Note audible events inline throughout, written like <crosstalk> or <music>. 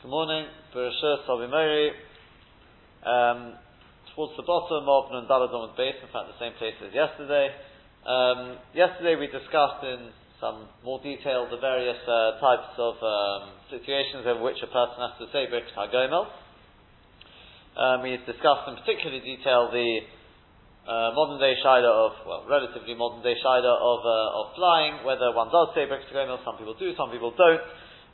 Good morning. Bereshit Savimori. Um, towards the bottom of Nun Daladom base, in fact, the same place as yesterday. Um, yesterday we discussed in some more detail the various uh, types of um, situations in which a person has to say Birkat HaGomel. Um, we discussed in particular detail the uh, modern day Shitta of, well, relatively modern day Shitta of, uh, of flying, whether one does say Birkat HaGomel, some people do, some people don't.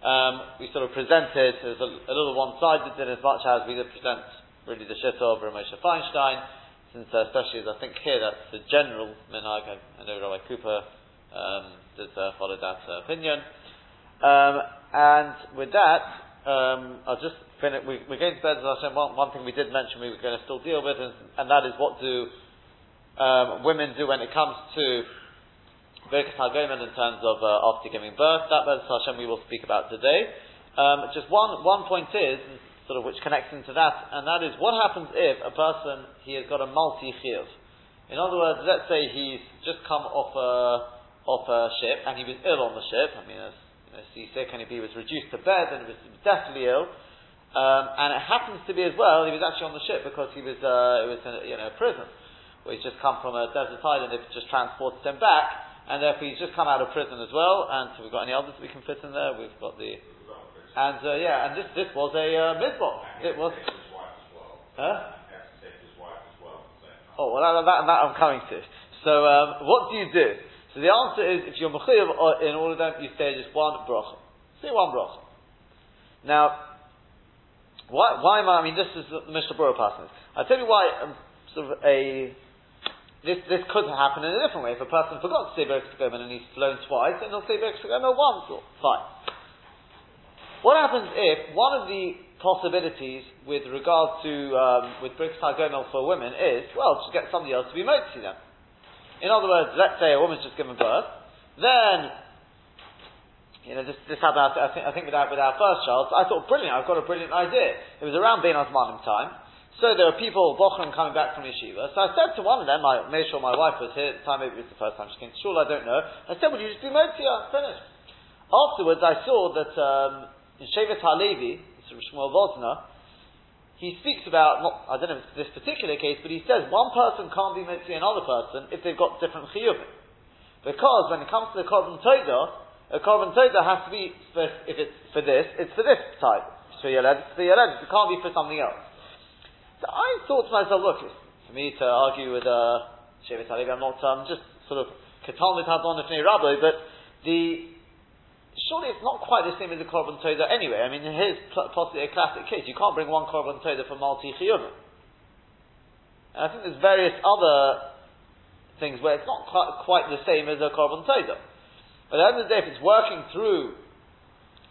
Um, we sort of presented as a, a little one-sided in as much as we did present really the Shitta of Rav Moshe Feinstein, since uh, especially as I think here that's the general minhag. I, know Rabbi Cooper um, did uh, follow that uh, opinion. Um, and with that, um, I'll just finish. We, are going to bed. as I One, one thing we did mention we were going to still deal with, and, and that is what do um, women do when it comes to Birkat HaGomel in terms of uh, after giving birth. That Bez Hashem we will speak about today. Um, just one, one point is, sort of which connects into that, and that is what happens if a person, he has got a multi chiyuv. In other words, let's say he's just come off a, off a ship, and he was ill on the ship, I mean, as, you know, seasick, and he was reduced to bed, and he was deathly ill, um, and it happens to be as well, he was actually on the ship because he was, uh, it was in a, you know, prison, where he's just come from a desert island, they've just transported him back, and therefore he's just come out of prison as well. And so we've got any others we can fit in there? We've got the and uh, yeah, and this this was a uh, It was. Huh? Oh well, that, that, that, I'm coming to. So um, what do you do? So the answer is, if you're mechayiv uh, in all of them, you say just one bracha. Say one bracha. Now, why, why am I? I mean, this is the Mishnah Berurah passage. I'll tell you why. Um, sort of a this, this could happen in a different way. If a person forgot to say Bereshit and he's flown twice, then he'll say Bereshit once, or fine. What happens if one of the possibilities with regard to um, with Bereshit for women is well to get somebody else to be motzi them. In other words, let's say a woman's just given birth, then you know, this, this happened, I think, I think with, our, with our first child, I thought, brilliant, I've got a brilliant idea. It was around Bein Hazmanim time, so there are people, Bochum, coming back from yeshiva. So I said to one of them, I made sure my wife was here at the time, maybe it was the first time she came to shul, I don't know. I said, would you just do Motzia? Finished. Afterwards, I saw that um, in Shevet HaLevi, Shmuel he speaks about, not, I don't know if it's this particular case, but he says one person can't be Motzia another person if they've got different chiyuvim. Because when it comes to the Korban Todah, a Korban Todah has to be, for, if it's for this, it's for this type. It's for Yeled, it's for Yeled, it can't be for something else. So I thought to myself, look, for me to argue with uh, Shevet I'm not um, just sort of Katal with Hadon of Rabbi, but the surely it's not quite the same as a Korban Toda anyway. I mean, here's possibly a classic case. You can't bring one Korban Toda for multi Chiyuvim. And I think there's various other things where it's not quite, quite the same as a Korban Toda. But at the end of the day, if it's working through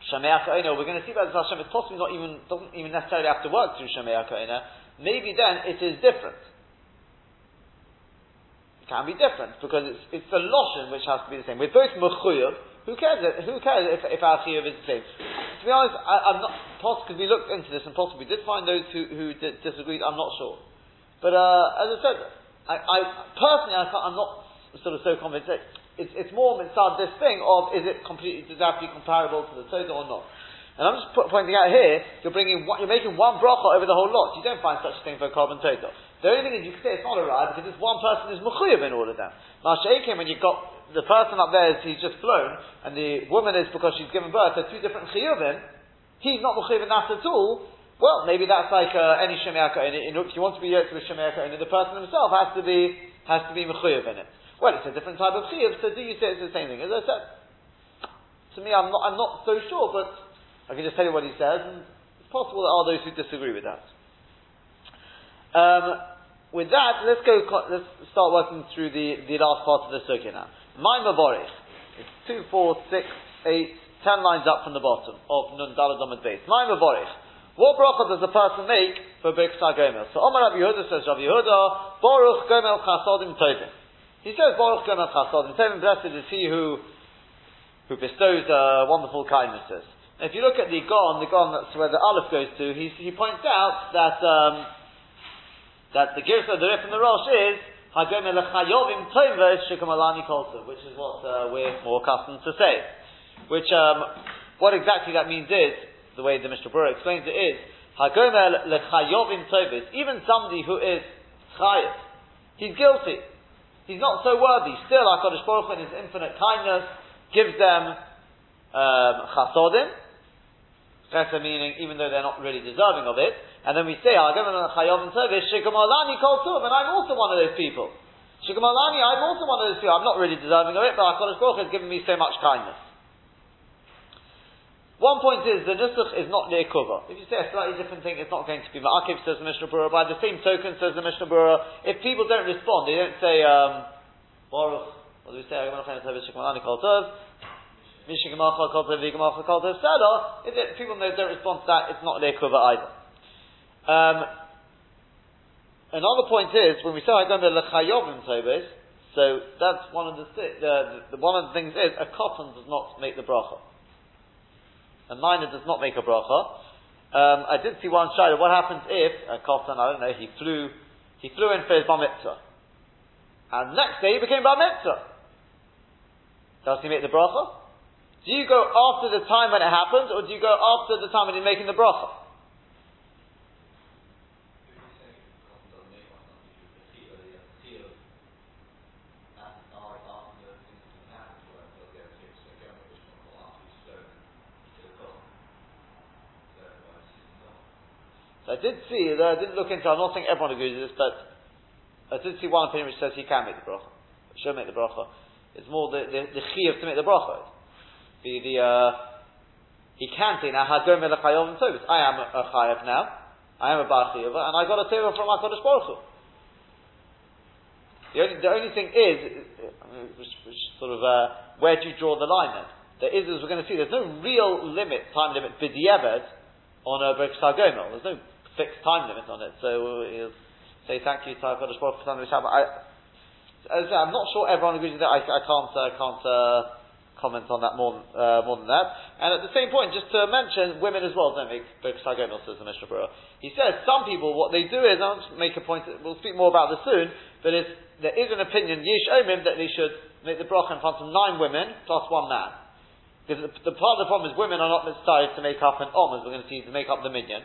Shameach we're going to see the Hashem, it's possibly not even, doesn't even necessarily have to work through Shameach maybe then it is different. It can be different because it's, it's the lotion which has to be the same. We're both mechuyev. Who cares? Who cares if, if our chiyuv is the same? To be honest, I, am not possibly we looked into this and possibly did find those who, who did, disagreed. I'm not sure, but uh, as I said, I, I personally I am not sort of so convinced. It's, it's more inside this thing of is it completely be comparable to the Torah or not? And I'm just pointing out here, you're bringing one, you're making one bracha over the whole lot. You don't find such a thing for a Korban Todah. The only thing is you can say it's not a ride because this one person is mechuyev in all of them. Now Sheikim, when you've got the person up there, is, he's just flown, and the woman is because she's given birth, they're two different chiyuvim, he's not mechuyev in that at all, well, maybe that's like uh, any shemeaka. If you want to be yoked with shemeaka, the person himself has to be has to be mechuyev in it. Well, it's a different type of chiyuv, so do you say it's the same thing? As I said, to me, I'm not I'm not so sure, but I can just tell you what he says, and it's possible there are those who disagree with that. Um, with that, let's go. Let's start working through the, the last part of the circuit now. My Mavorich. It's two, four, six, eight, ten lines up from the bottom of Nun Daladamad base. My Mavorich. What bracha does a person make for Birkas Gomel? So Omar Rabbi Yehuda says, Rabbi Yehuda, Baruch Gomel Chasodim Tovim. He says, Baruch Gomel Chasodim Tovim. Blessed is he who who bestows uh, wonderful kindnesses. If you look at the Gaon, the Gaon that's where the Aleph goes to, he, he points out that um, that the Girsa, the Rif and the Rosh is Hagom Elechayovim Tovos Shikamalani Kolsa, which is what uh, we're more accustomed to say. Which, um, what exactly that means is, the way the Mishnah Berurah explains it is, Hagomer lechayovim tovis, even somebody who is chayiv, he's guilty. He's not so worthy. Still, HaKadosh Baruch Hu in His infinite kindness gives them um, chasodim, chesed meaning even though they're not really deserving of it, and then we say, Hagomer lechayovim tovis, shikamalani kol tuv, and I'm also one of those people. Shikamalani, I'm also one of those people. I'm not really deserving of it, but HaKadosh Baruch has given me so much kindness. One point is the nusach is not near cover. If you say a slightly different thing, it's not going to be ma'akiv, says the Mishnah Berurah. By the same token, says the Mishnah Berurah, if people don't respond, they don't say, um, Baruch, what do we say? If people don't respond to that, it's not cover either. Um, another point is, when we say I don't know lechayovim tobes, so that's one of the, the, the, one of the things is, a katan does not make the bracha a minor does not make a bracha. Um, I did see one shadow. What happens if a katan? I don't know, he flew, he flew in for his bar mitzvah, and next day he became bar mitzvah. Does he make the bracha? Do you go after the time when it happens, or do you go after the time when you're making the bracha? So I did see, though I didn't look into I'm not saying everyone agrees with this, but I did see one opinion which says he can make the bracha. Should make the bracha. It's more the, the, the chiyuv to make the bracha. The, the, uh, he can say, now, hagom elachayov and tovis. I am a, a chayav now. I am a bar and I got a teva from HaKadosh Baruch Hu. The only, the only thing is, which, which sort of, uh, where do you draw the line then? There is, as we're going to see, there's no real limit, time limit, b'di'eved, on a Birkas Gomel. There's no fixed time limit on it. So he'll say thank you to HaKadosh Baruch for something I, as I am not sure everyone agrees with that. I, I can't, uh, can't uh, comment on that more, uh, more than that. And at the same point, just to mention, women as well don't make Gomel, says the Mishnah Berurah. He says some people, what they do is, I'll make a point, we'll speak more about this soon, but is, there is an opinion, Yish Omim, that they should make the bracha in front of nine women plus one man. Because the, the, part of the problem is women are not decided to make up an om, as we're going to see, to make up the minyan.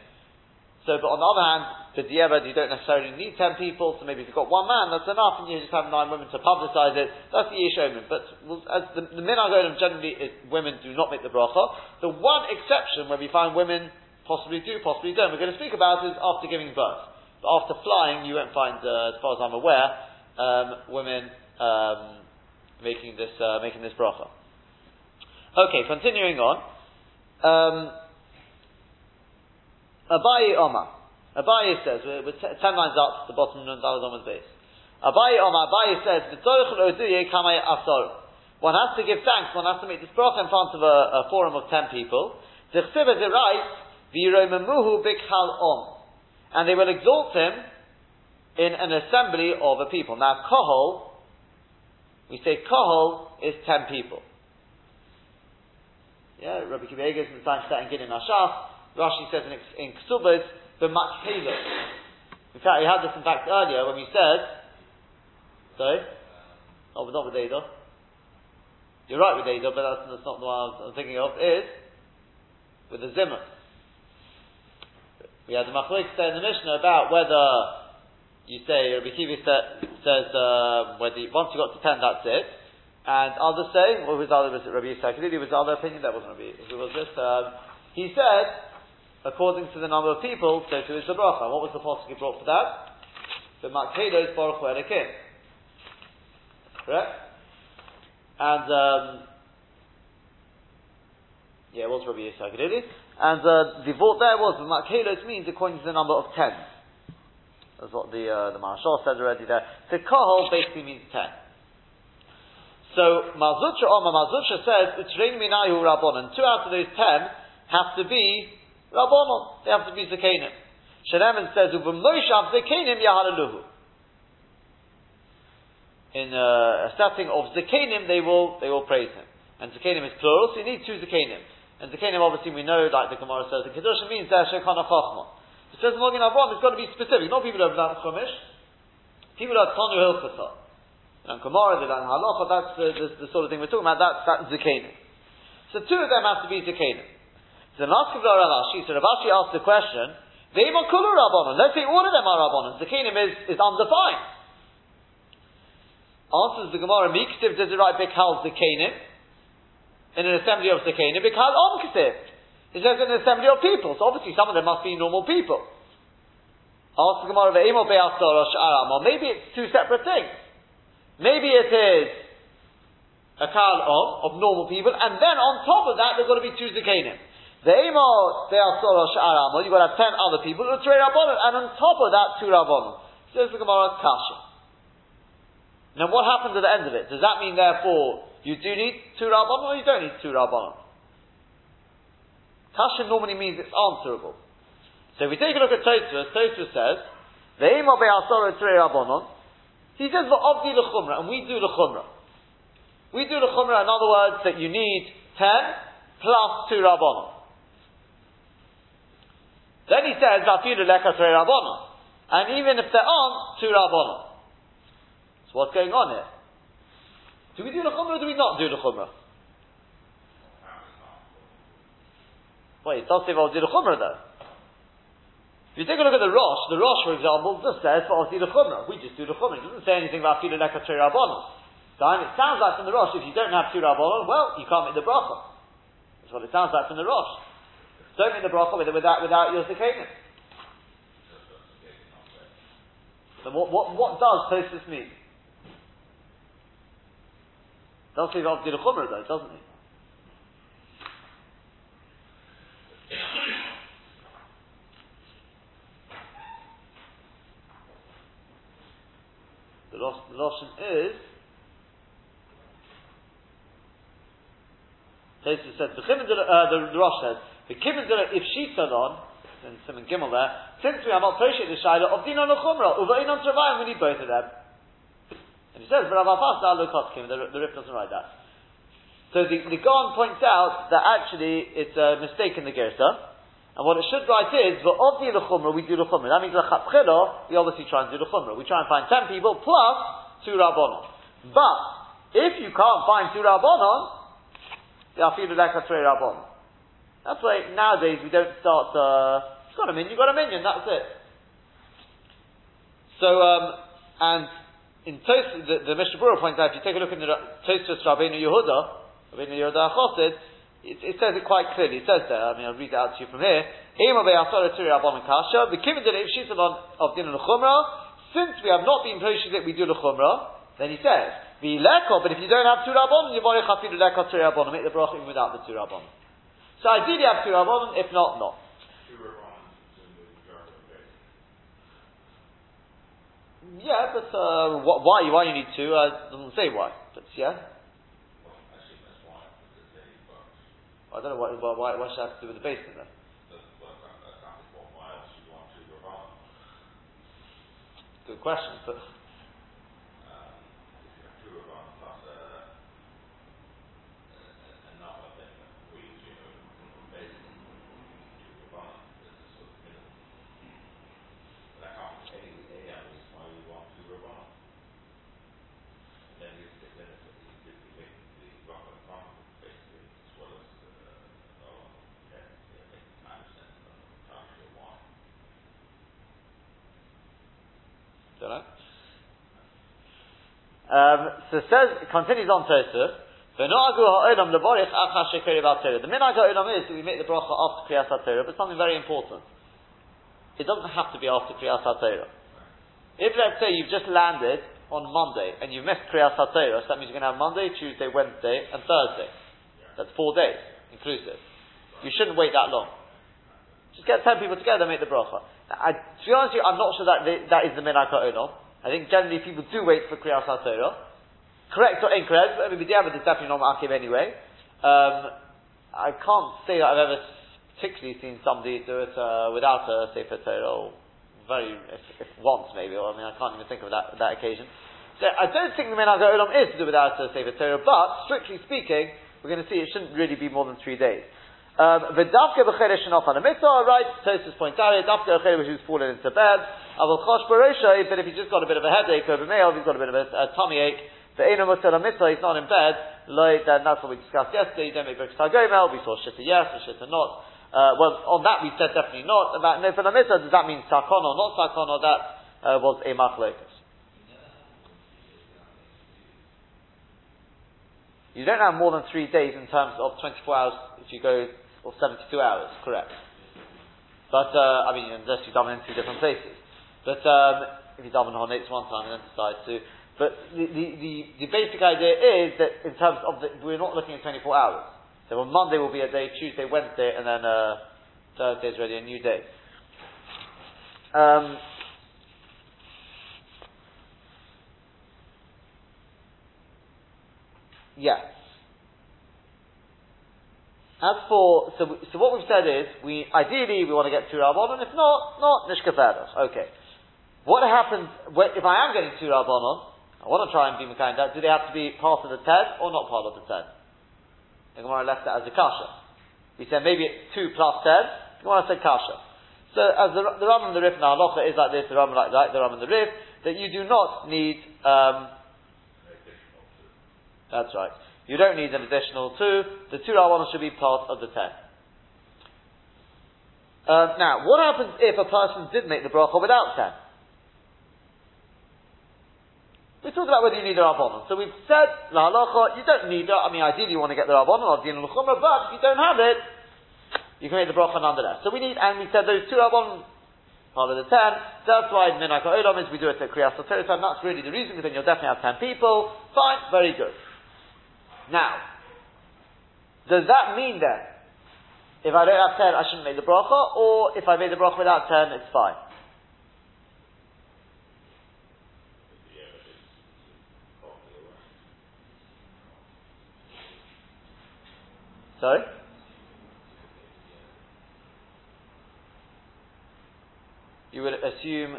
So, but on the other hand, the diavad, you don't necessarily need ten people, so maybe if you've got one man, that's enough, and you just have nine women to publicise it. That's the Yishomin. But as the, the Minhag generally is women do not make the bracha. The one exception where we find women possibly do, possibly don't, we're going to speak about is after giving birth. But after flying, you won't find, uh, as far as I'm aware, um, women um, making this uh, making this bracha. Okay, continuing on. Um, Abaye Omar. Abaye says, we're, we're t- ten lines up, the bottom of Dalad Omar's base. Abaye Omar, Abaye says, one has to give thanks, one has to make this bracha in front of a, a forum of ten people. The Chsiva writes, V'yiromemuhu bikhal om. And they will exalt him in an assembly of a people. Now, kohol, we say kohol is ten people. Yeah, Rabbi Akiva Eiger in the time setting Gidin Ashaf, Rashi says in, in Ksubas, b'matchelo. In fact, he had this in fact earlier when we said, sorry? Oh, not with Eidah. You're right with Eidah, but that's, that's, not the one I was thinking of, is with the Zimmer. We had the Machlik say in the Mishnah about whether you say, Rabbi Akiva says, uh, whether you, once you got to ten, that's it. And others say, well, whose other was it? Rabbi Yisrael was the other opinion? That wasn't Rabbi. Who was this? Um, he said according to the number of people, so to is the bracha. What was the possible brought for that? The Makhedos Baruch Erekim. Correct? And, um, yeah, it was Rabbi Yisrael And uh, the vote there was, the Makhedos means according to the number of ten. That's what the, uh, the Marshal said already there. The Kahol basically means ten. So, Mar Zutra Oma Mar Zutra says, Utrain Minayu and two out of those ten have to be Rabbanon, they have to be Zakenim. Shenemen says, Ubemoshav Zakenim Yahalaluhu. In uh, a setting of Zakenim, they will, they will praise him. And Zakenim is plural, so you need two Zakenim. And Zakenim, obviously, we know, like the Gemara says, the Kedusha means they're Shekhanah Chachma. It says in Magen Avraham, it's got to be specific. Not people who have learned Chumash, people who have Tanu Hilchasa. And Gemara, they learn Halacha, that's the, the, the, sort of thing we're talking about, that's, that's Zakenim. So two of them have to be Zakenim. So the last Rav Ashi, so Rav Ashi asked the question, Ve'imon kulu rabbonon. Let's say all of them are rabbonon. Zakanim is, is undefined. Answers the Gemara, Miktiv does it right Bikal Zakanim, in an assembly of Zakanim, Bikal Omktiv. It says in an assembly of people, so obviously some of them must be normal people. Ask the Gemara, Ve'imon Be'asor Sh'aram, maybe it's two separate things. Maybe it is a kal om, of normal people, and then on top of that, there's got to be two zakanim. The emo, they are sora sh'aramo, you've got to have ten other people, who three rabbanon, and on top of that, two rabbanon. Says the Gemara, kasha. Now what happens at the end of it? Does that mean therefore, you do need two rabbanon, or you don't need two rabbanon? Kasha normally means it's answerable. So if we take a look at Tosfos, Tosfos says, the emo be'asora three rabbanon, he says, v'avdi l'chumra, and we do l'chumra. We do the chumrah, in other words, that you need 10 plus 2 rabbanon. Then he says, tre rabbanon. And even if there aren't 2 rabbanon. So what's going on here? Do we do the chumrah or do we not do the chumrah? Wait, it does say do the chumrah though. If you take a look at the Rosh, the Rosh, for example, just says do the chumrah. We just do the chumrah. It doesn't say anything about Filu leka tre rabbanon. It sounds like from the Rosh, if you don't have two Rabbanon, well, you can't make the bracha. That's what it sounds like from the Rosh. Don't make the bracha with, without, without your Zakanim. So what, what, what does Tosfos mean? Does Rav did a Chumrah though, doesn't he? The Lashon is Tosfos says, the, uh, the, the Rosh says, the Kibbutz if she's on, and Siman Gimel there, since we have not appreciated the Shaila of Dinon Chumra, Uvainon Travayim, we need both of them. And he says, but Avafas Kim, the, the Rif doesn't write that. So the, the Gaon points out that actually it's a mistake in the Girsa, and what it should write is, the of the Chumra, we do the Chumra. That means the we obviously try and do the Chumra. We try and find ten people plus two Rabbonon. But, if you can't find two Rabbonon, that's why nowadays we don't start, uh, you've got a minyan, you've got a minyan, that's it. So, um, and in Tos, the, the Mishnah Berurah points out, if you take a look in the Tosfos Rabbeinu Yehuda, Rabbeinu Yehuda Chosid, it, it, says it quite clearly. It says there, I mean, I'll read it out to you from here. Since we have not been that we do the chumrah, then he says, the but if you don't have two rabbonim, you make the bracha without the two rabbonim. So ideally you have two rabbonim, if not, not. Yeah, but uh, wh- why? Why you need two? Uh, doesn't say why. But yeah. I don't know what, why, why should I have to do with the basement then. Good question, but Um, so says, continues on Tosuf, the minhag ha'olam is that we make the bracha after Kriyas HaTorah, but something very important. It doesn't have to be after Kriyas HaTorah. If let's say you've just landed on Monday and you missed Kriyas HaTorah, so that means you're going to have Monday, Tuesday, Wednesday, and Thursday. That's four days, inclusive. You shouldn't wait that long. Just get ten people together and make the bracha. I, to be honest with you, I'm not sure that the, that is the minhag ha'olam. I think generally people do wait for Kriyas HaTorah. Correct or incorrect, but I mean, B'diavad is definitely not Ma'akiv anyway. Um, I can't say that I've ever particularly seen somebody do it uh, without a Sefer Torah, or very, if, if, once maybe, or I mean, I can't even think of that, that occasion. So I don't think the Minhag Olam is to do without a Sefer Torah, but strictly speaking, we're going to see it shouldn't really be more than three days. Um, the b'cheresh and on a mitzvah, right? Tosfos points out it. Dafka b'cheresh who's fallen into bed. Avol chosh baroshay, but if he's just got a bit of a headache over mail, he's got a bit of a, a tummy ache, the ena mutzah mitzvah, he's not in bed. Like, then that's what we discussed yesterday. You don't make bricks We saw shitta yes or shitta not. Uh, well, on that we said definitely not. About Nefel Mitzvah, does that mean Sakon or not Sakon or that uh, was a Machlokas? You don't have more than three days in terms of 24 hours if you go, or 72 hours, correct. But, uh, I mean, unless you daven in two different places. But, um, if you daven on it's one time and then decide to, but the, the, the, the, basic idea is that in terms of the, we're not looking at 24 hours. So on Monday will be a day, Tuesday, Wednesday, and then uh, Thursday is already a new day. Um, yeah. As for so, so what we've said is we ideally we want to get two rabbanon. If not, not nishkaferos. Okay. What happens if I am getting two rabbanon? I want to try and be mekayim. Do they have to be part of the ted or not part of the ted? The Gemara left that as a kasha. We said maybe it's two plus ten. The Gemara said kasha. So as the, the Ram and the Rif in halacha is like this, the Ram like that, the Ram and the Rif, that you do not need. Um, that's right. You don't need an additional two. The two Rabbana should be part of the ten. Uh, now, what happens if a person did make the bracha without ten? We talked about whether you need a Rabbanon. So we've said, La halacha, you don't need it. I mean, ideally you want to get the Rabbanon or Din al-Chumrah, but if you don't have it, you can make the bracha nonetheless. So we need, and we said those two Rabbanon, part of the ten, that's why Minaka Olam is we do it at Kriyas and that's really the reason, because then you'll definitely have ten people. Fine, very good. Now, does that mean then, if I don't have ten, I shouldn't make the bracha, or if I made the bracha without ten, it's fine? Sorry? You would assume.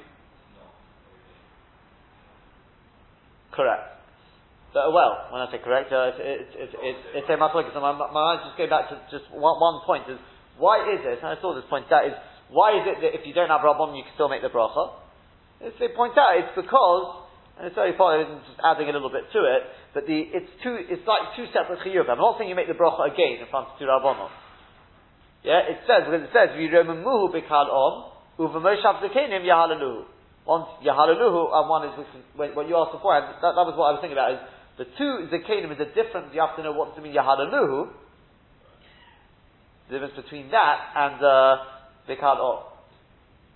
Correct. So, well, when I say correct, uh, it's, it's, it's, it's a mathematics. My, my mind's just going back to just one, one point is, why is it, and I saw this point out, is, why is it that if you don't have Rabbon, you can still make the bracha? As they point out, it's because and it's very funny, just adding a little bit to it, but the, it's two, it's like two separate chiyuv. I'm not saying you make the bracha again in front of two rabbanon. Yeah, it says, because it says, V'yiremuhu b'kal om, u'v'moshav zekenim yahalaluhu. One yahalaluhu, and one is, what you asked before, that, that was what I was thinking about, is the two zekenim is a difference, you have to know what to mean yahalaluhu. The difference between that and uh, b'kal om.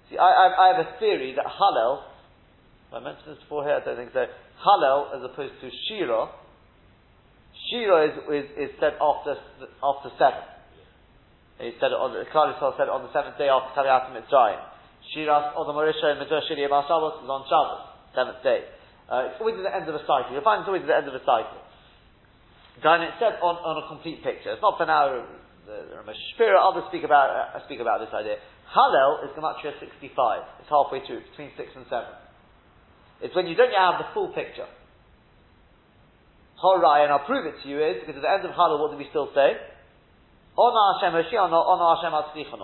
See, I, I, I have a theory that Hallel I mentioned this before here, I don't think so. Hallel as opposed to Shira. Shira is, is, is said after, after seven. He said it on, Klal said it on the seventh day after of Mitzrayim. Shira, or the Marisha and Mitzvah Shiri Shabbos is on Shabbos, seventh day. Uh, it's always at the end of a cycle. You'll find it's always at the end of a cycle. And it's said on, on a complete picture. It's not for now. The, the Shapira, others speak about uh, speak about this idea. Hallel is Gematria 65. It's halfway through, between 6 and 7. It's when you don't yet have the full picture. Horai, and I'll prove it to you, is because at the end of Hallel, what do we still say? Ona Hashem Hashiach, Ona Hashem.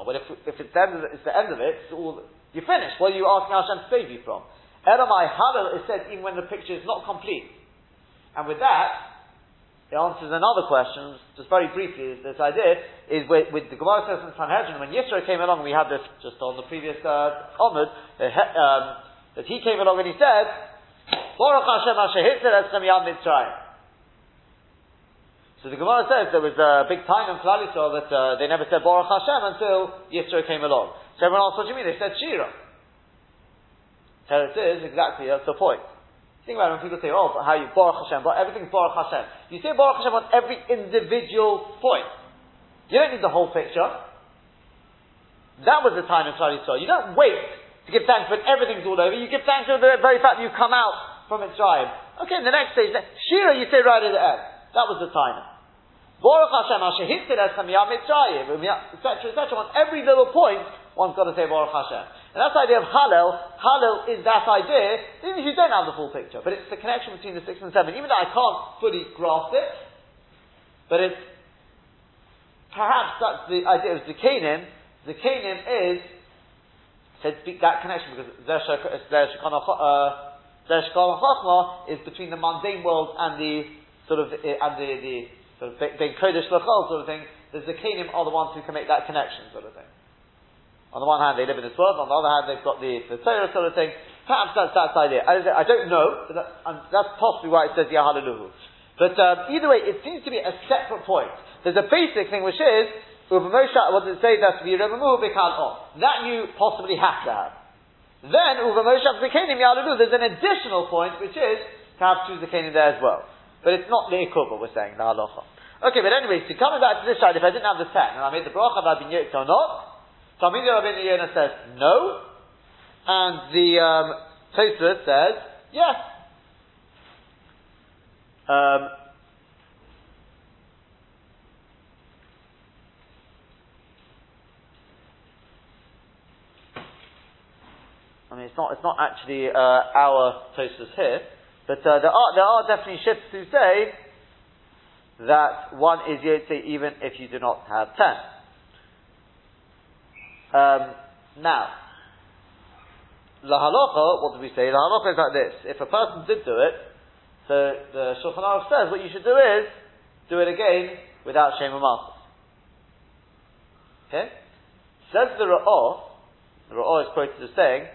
But if, if it's, the end of it, it's the end of it, all, you're finished. What are you asking Hashem to save you from? Elamai Hallel is said even when the picture is not complete. And with that, it answers another question, just very briefly, this idea, is with, with the Gemara says in Sanhedrin, when Yisro came along, we had this just on the previous uh, Omid, um, that he came along and he said, Baruch Hashem Asher Eschem Yam Mitzrayim. So the Gemara says there was a big time in Klal that uh, they never said Baruch Hashem until Yisro came along. So everyone asked, what do you mean? They said Shira. It is, exactly, that's the point. Think about it when people say, oh, how you Baruch Hashem, but everything's Baruch Hashem. You say Baruch Hashem on every individual point. You don't need the whole picture. That was the time in Klal You don't wait to give thanks when everything's all over. You give thanks for the very fact that you come out from Mitzrayim. Okay, the next stage, Shira you say right at the end. That was the time. Baruch Hashem Asher Hitzir Mitzrayim, etc., etc. On every little point, one's got to say Baruch Hashem. And that's the idea of Hallel. Hallel is that idea, even if you don't have the full picture, but it's the connection between the six and seven. Even though I can't fully grasp it, but it's perhaps that's the idea of Zakanim. Zakanim is said speak that connection because Zesh Chachma is between the mundane world and the sort of eh, and the, the sort of Ben Kodesh Lachol sort of thing. the Zakanim are the ones who can make that connection, sort of thing. On the one hand, they live in this world. On the other hand, they've got the, the Torah sort of thing. Perhaps that's that's the idea. I, I don't know, but that, that's possibly why it says the Yahalaluhu. But um, either way, it seems to be a separate point. There's a basic thing which is, Uvamosha, what does it say? That's Vi Rabamu Bikal o That you possibly have to have. Then, Uvamosha Zakanim Yahalaluhu, there's an additional point which is to have two Zakanim there as well. But it's not the Ikubah, we're saying, the halacha. Okay, but anyway, so coming back to this side, if I didn't have the ten, and I made the bracha, I'd been yoked or not, Talmid Rabbeinu Yonah says no, and the um, Tosfos says yes. Um, I mean, it's not, it's not actually uh, our Tosfos here, but uh, there, are, there are definitely shifts who say that one is Yotze even if you do not have ten. Um, now, la halacha, what do we say? La halacha is like this. If a person did do it, so the Shulchan Aruch says what you should do is do it again without shame or malchus. Okay? Says the Ra'ah, the Ra'ah is quoted as saying,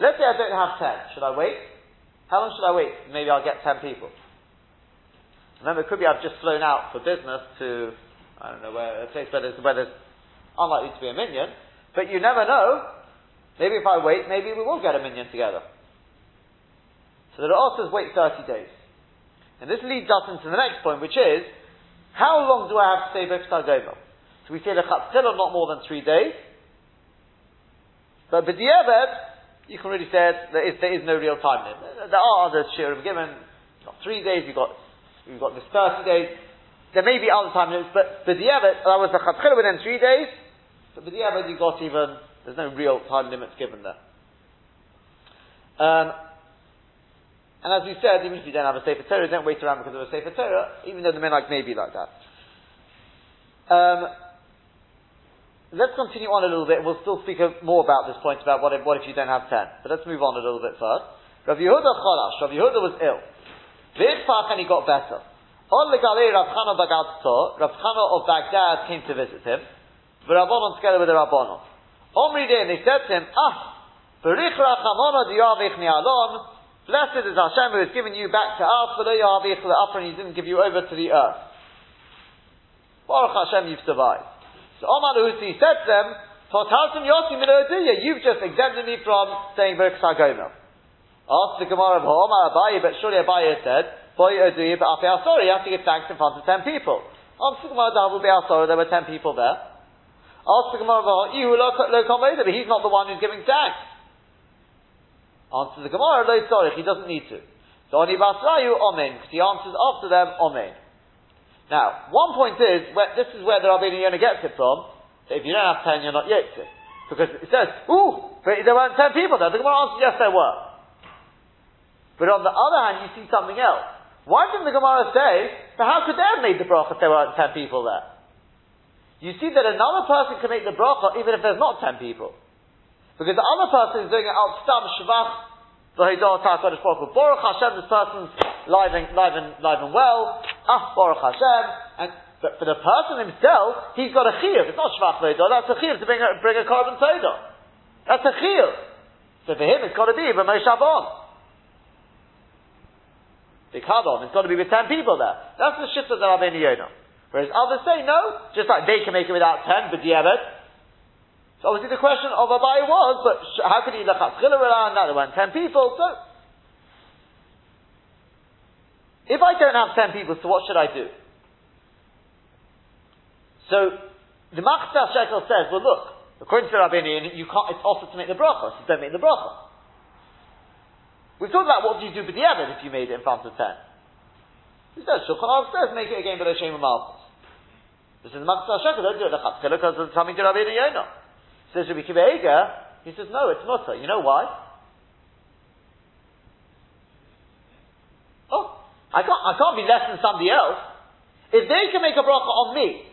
let's say I don't have ten. Should I wait? How long should I wait? Maybe I'll get ten people. Remember, it could be I've just flown out for business to, I don't know where, a place where there's, where there's unlikely to be a minyan. But you never know. Maybe if I wait, maybe we will get a minyan together. So the Ra'ah says wait 30 days. And this leads us into the next point, which is, how long do I have to say Bifta Gomel? So we say the Chatzillah not more than three days. But B'diavad, you can really say it, there is, there is no real time limit. There are other shiurim given. You've got three days, you've got, you've got this 30 days. There may be other time limits, but B'diavad, that was the Chatzillah within three days. So Eved, you got even, there's no real time limits given there. Um, and as we said, even if you don't have a Sefer Torah, don't wait around because of a Sefer Torah, even though the men like may be like that. Um, let's continue on a little bit. We'll still speak more about this point about what if, what if you don't have ten. But let's move on a little bit first. Rav Yehuda Cholash. Rav Yehuda was ill. This V'itfach and he got better. On the Rav Chana Rav Chana of Baghdad came to visit him Rabbanon together with the Rabbanon. Omri day, and they said to him, Ah, Berich Rachamona Diyavich Ni'alon, Blessed is Hashem who has given you back to us, for the Yavich the upper, and he didn't give you over to the earth. Baruch Hashem, you've survived. So Omar Husi said to them, Totaltum Yosim you've just exempted me from saying Berich Sagomel. Asked the Gemara of Omar Abaye, but surely Abaye said, Boy Oduya, but Sorry, you have to give thanks in front of ten people. Answer the Gemara there were ten people there. Ask the Gemara, but he's not the one who's giving tax. Answer the Gemara, lo sorry, he doesn't need to. So Ani Basrayu, Omen, because he answers after them, Omen. Now, one point is, where, this is where the Rabbeinu Yonah gets it from, that if you don't have ten, you're not Yitzit. Because it says, ooh, but there weren't ten people there. The Gemara answers, yes, there were. But on the other hand, you see something else. Why didn't the Gemara say, but how could they have made the bracha if there weren't ten people there? You see that another person can make the bracha even if there's not ten people. Because the other person is doing it out stam shvach baruch Hashem, this person's live and, live and, live and well. Ah, Baruch Hashem. And, but for the person himself, he's got a chiyuv. It's not shvach v'hidor, that's a chiyuv to bring a, bring a korban todah. That's a chiyuv. So for him, it's got to be b'mei shabon. Big It's got to be with ten people there. That's the shift of the Rabbeinu Yonah. Whereas others say no, just like they can make it without ten, but diabet. So obviously the question of Abaye was, but how could he lachat around? Now there weren't ten people, so if I don't have ten people, so what should I do? So the Machzah Shekel says, well look, according to Rabbeinu, you can't, it's also to make the bracha, so don't make the bracha. We've talked about what do you do with the if you made it in front of ten. He says, Shulchan Aruch says, make it again below Shem Malchus. This is Matzah Shekel, don't do it Lechatchila because it's coming to Rabbi Yonah. Says Rabbi Akiva Eiger, he says, no, it's mutter. You know why? Oh, I can't, I can't be less than somebody else. If they can make a bracha on me,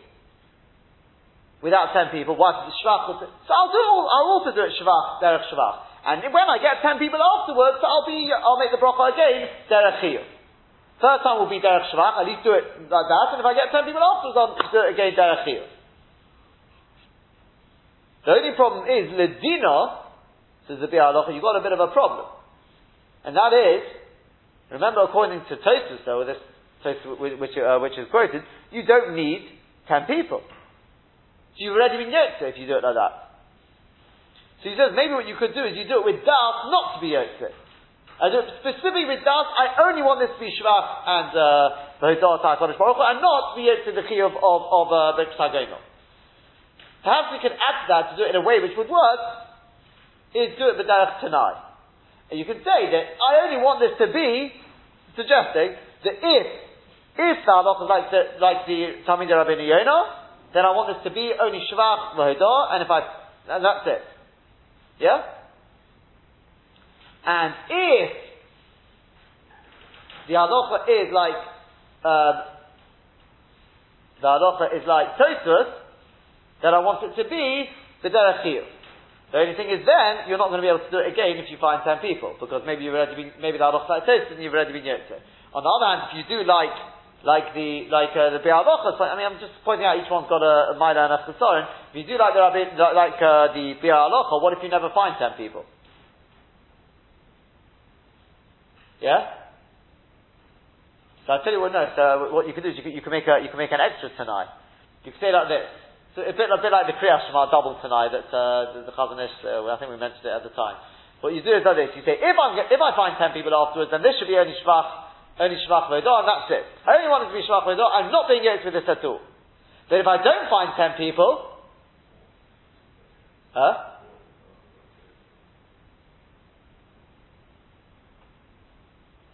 without ten people, why shvach? So I'll do. I'll also do it shvach, derech shvach. And when I get ten people afterwards, I'll be. I'll make the bracha again, derech chiyuv. Third time will be Derech Shvach, at least do it like that, and if I get ten people afterwards, I'll do it again Derech Chiyuv. The only problem is, Ledina, says the Biur Halacha, you've got a bit of a problem. And that is, remember according to Tosfos though, this Tosfos which, uh, which is quoted, you don't need ten people. So you've already been yoked if you do it like that. So he says maybe what you could do is you do it with das not to be yoked. Do it specifically with das, I only want this to be Shvach and uh, the Hodah HaKadosh Baruch and not yoked to the of, of, of uh, the Ksagonah. Perhaps we could add to that to do it in a way which would work, is do it b'derech tanai. And you can say that I only want this to be suggesting that if if the halacha is like the like the Talmid Rabbeinu then I want this to be only shvach v'hodah, and if I and that's it. Yeah. And if the halacha is like um, the halacha is like Tosfos, that I want it to be the derech The only thing is then, you're not going to be able to do it again if you find ten people, because maybe you've already been, maybe the halach like and you've already been yoked On the other hand, if you do like, like the, like uh, the Biur Halachas, I mean, I'm just pointing out each one's got a, a Maila and a. If you do like the like uh, the Biur Halacha, what if you never find ten people? Yeah? So I tell you what, no, so what you can do is you can, you can make a, you can make an extra tonight. You can say like this. So a bit, a bit like the Kriyas Shema double tonight that uh, the, the Chazon Ish, uh, I think we mentioned it at the time. What you do is like this: you say, if I'm if I find ten people afterwards, then this should be only shvach, only shvach vodah, and that's it. I only want it to be shvach vodah. I'm not being yoked with this at all. But if I don't find ten people, huh?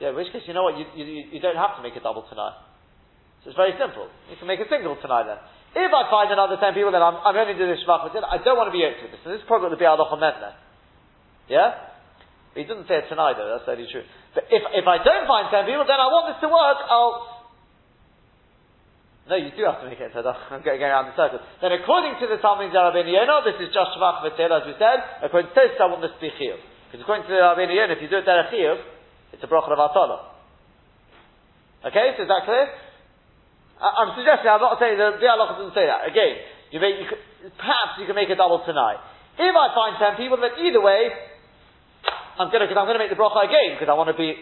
Yeah, in which case, you know what? You, you, you don't have to make a double tonight. So it's very simple. You can make a single tonight then. If I find another ten people, then I'm, I'm only doing this shvach I don't want to be yoked with this. And this is probably what the Biur Halacha meant then. Yeah? But he didn't say it tonight though, that's totally true. But if, if I don't find ten people, then I want this to work, I'll... No, you do have to make it, so <laughs> I'm going around the circle. Then according to the Talmid Rabbeinu Yonah, this is just shvach v'tel, as we said. According to this, I want this to be chiyuv. Because according to the Rabbeinu Yonah, if you do it derech chiyuv, it's a bracha of atala. Okay, so is that clear? I'm suggesting, I'm not saying that the Allah doesn't say that. Again, you you could, perhaps you can make a double tonight. If I find ten people, then either way, I'm gonna, because I'm gonna make the bracha again, because I want to be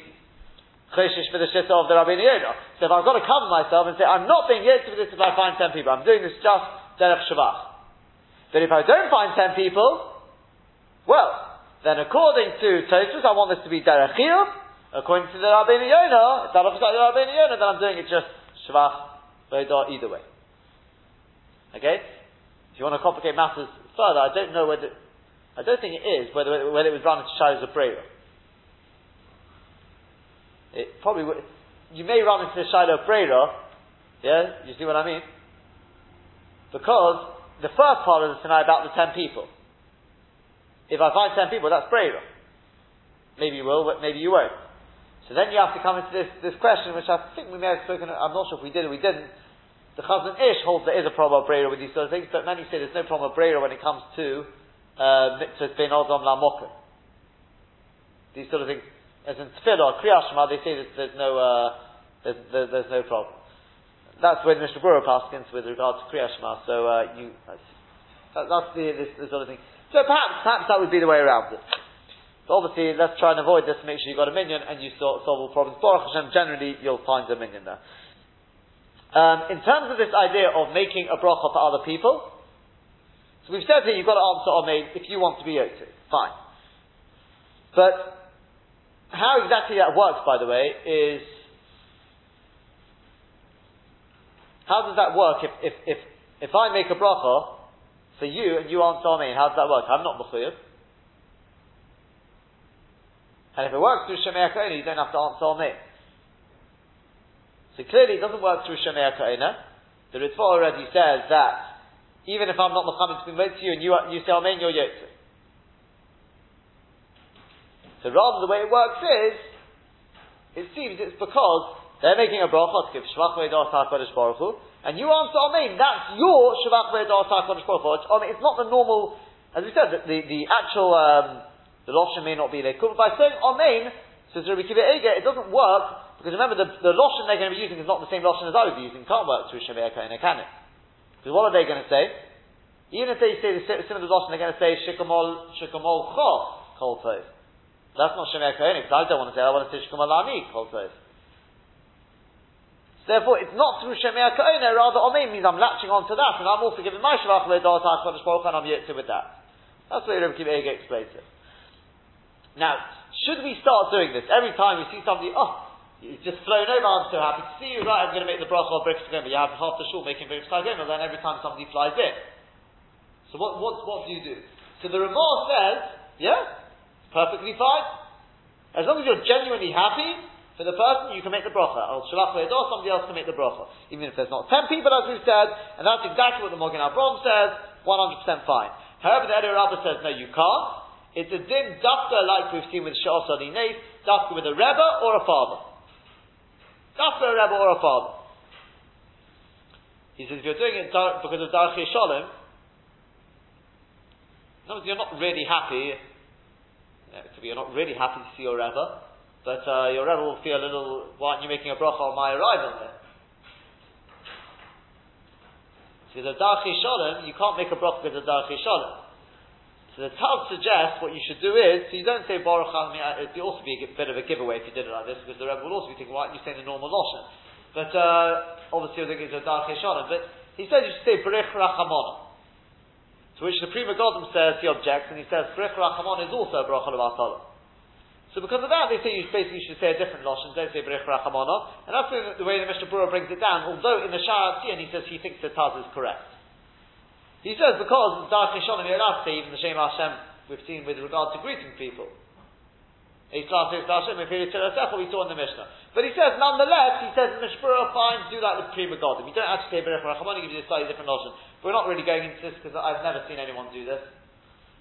cheshish for the shitta of the Rabbeinu Yonah. So if I've got to cover myself and say, I'm not being yet for this if I find ten people, I'm doing this just derech shabbat. But if I don't find ten people, well, then according to Tosfos, I want this to be derech According to the Rabbeinu Yonah, if I forgot the Rabbeinu Yonah, then I'm doing it just shabbat Vodah either way. Okay? If you want to complicate matters further, I don't know whether, I don't think it is, whether, whether it was run into Shiloh's of Brera. It probably would, you may run into the Shiloh of Brera, yeah? You see what I mean? Because the first part of the tonight about the ten people. If I find ten people, that's Brera. Maybe you will, but maybe you won't. So then you have to come into this, this question, which I think we may have spoken, I'm not sure if we did or we didn't. The Chazon Ish holds there is a problem of with these sort of things, but many say there's no problem of Brera when it comes to uh, mitzvahs ben odom la These sort of things, as in Tefillah or Kriyashma, they say that there's no, uh, there's, there, there's no problem. That's where Mishnah Berurah Paskins with regard to Kriyashma, so uh, you, that's, that's the, this, this sort of thing. So perhaps, perhaps that would be the way around it. Obviously, let's try and avoid this make sure you've got a minyan and you solve, solve all problems. Baruch Hashem, generally, you'll find a minyan there. Um, in terms of this idea of making a bracha for other people, so we've said here you've got to answer Omeid if you want to be Yotze. Fine. But how exactly that works, by the way, is how does that work if, if, if, if I make a bracha for you and you answer Amen, how does that work? I'm not Mechuyev. And if it works through Shomea K'oneh, you don't have to answer on it. So clearly it doesn't work through Shomea K'oneh. The Ritva already says that even if I'm not Muhammad to be to you and you, you say Amen, you're Yotze. So rather the way it works is, it seems it's because they're making a bracha to give Shvach Ve'edah HaKadosh Baruch and you answer Amen, that's your Shvach Ve'edah HaKadosh Baruch Hu. It's not the normal, as we said, the, the actual um, the Loshen may not be there. But by saying Amen, says Rabbi Akiva Eiger, it doesn't work, because remember, the, the Loshen they're going to be using is not the same Loshen as I would be using. It can't work through Shemei and can it? Because what are they going to say? Even if they say the similar Lashon, they're going to say Shikamol, Shikamol Cho, Kol Tov. That's not Shemei Kohen, because I don't want to say, I want to say Shikamol Ani, Kol Tov. Therefore, it's not through Shemei Kohen, rather Omein means I'm latching onto that, and I'm also giving my Shalach Le'Dot HaKadosh Baruch and I'm Yitzir with that. That's the way Rabbi Akiva Eiger explains it. Now, should we start doing this every time we see somebody, oh, it's just flown over, I'm so happy to see you, right, I'm going to make the bracha of again. but you have half the shul making Birkas HaGomel, then every time somebody flies in. So what, what, what do you do? So the Ramah says, yeah, perfectly fine. As long as you're genuinely happy for the person, you can make the bracha. Al Shalach or somebody else can make the bracha. Even if there's not 10 people, as we've said, and that's exactly what the Magen Avraham says, 100% fine. However, the Eliyah Rabbah says, no, you can't. It's a din dafka like we've seen with Sha'os Nate, dafka with a Rebbe or a father. Dafka a rebbe or a father. He says if you're doing it because of Darchi Shalom, no, you're not really happy. You're not really happy to see your rebbe, but uh, your rebbe will feel a little. Why aren't you making a bracha on my arrival there? Because of Darchi Shalom, you can't make a bracha because of Darchi Shalom. So the Taz suggests what you should do is, so you don't say Baruch It would also be a bit of a giveaway if you did it like this, because the Rebbe will also be thinking, why aren't you saying the normal Lashon? But uh, obviously, I think it's a Dark Yeshanim. But he says you should say Berich Rachamona. To which the Pri Megadim says, he objects, and he says Berich Rachamona is also a Bracha Levatala. So because of that, they say you basically should say a different Lashon, don't say Berich Rachamona. And that's the, way the Mishnah Berurah brings it down, although in the Shah he says he thinks the Taz is correct. He says because Dark you're allowed to say even the Shem Hashem we've seen with regard to greeting people. We saw in the Mishnah. But he says, nonetheless, he says, Mishpura, fine, do like the Pri Megadim. You don't actually say Berech Rachamon, he gives you a slightly different notion. But we're not really going into this because I've never seen anyone do this.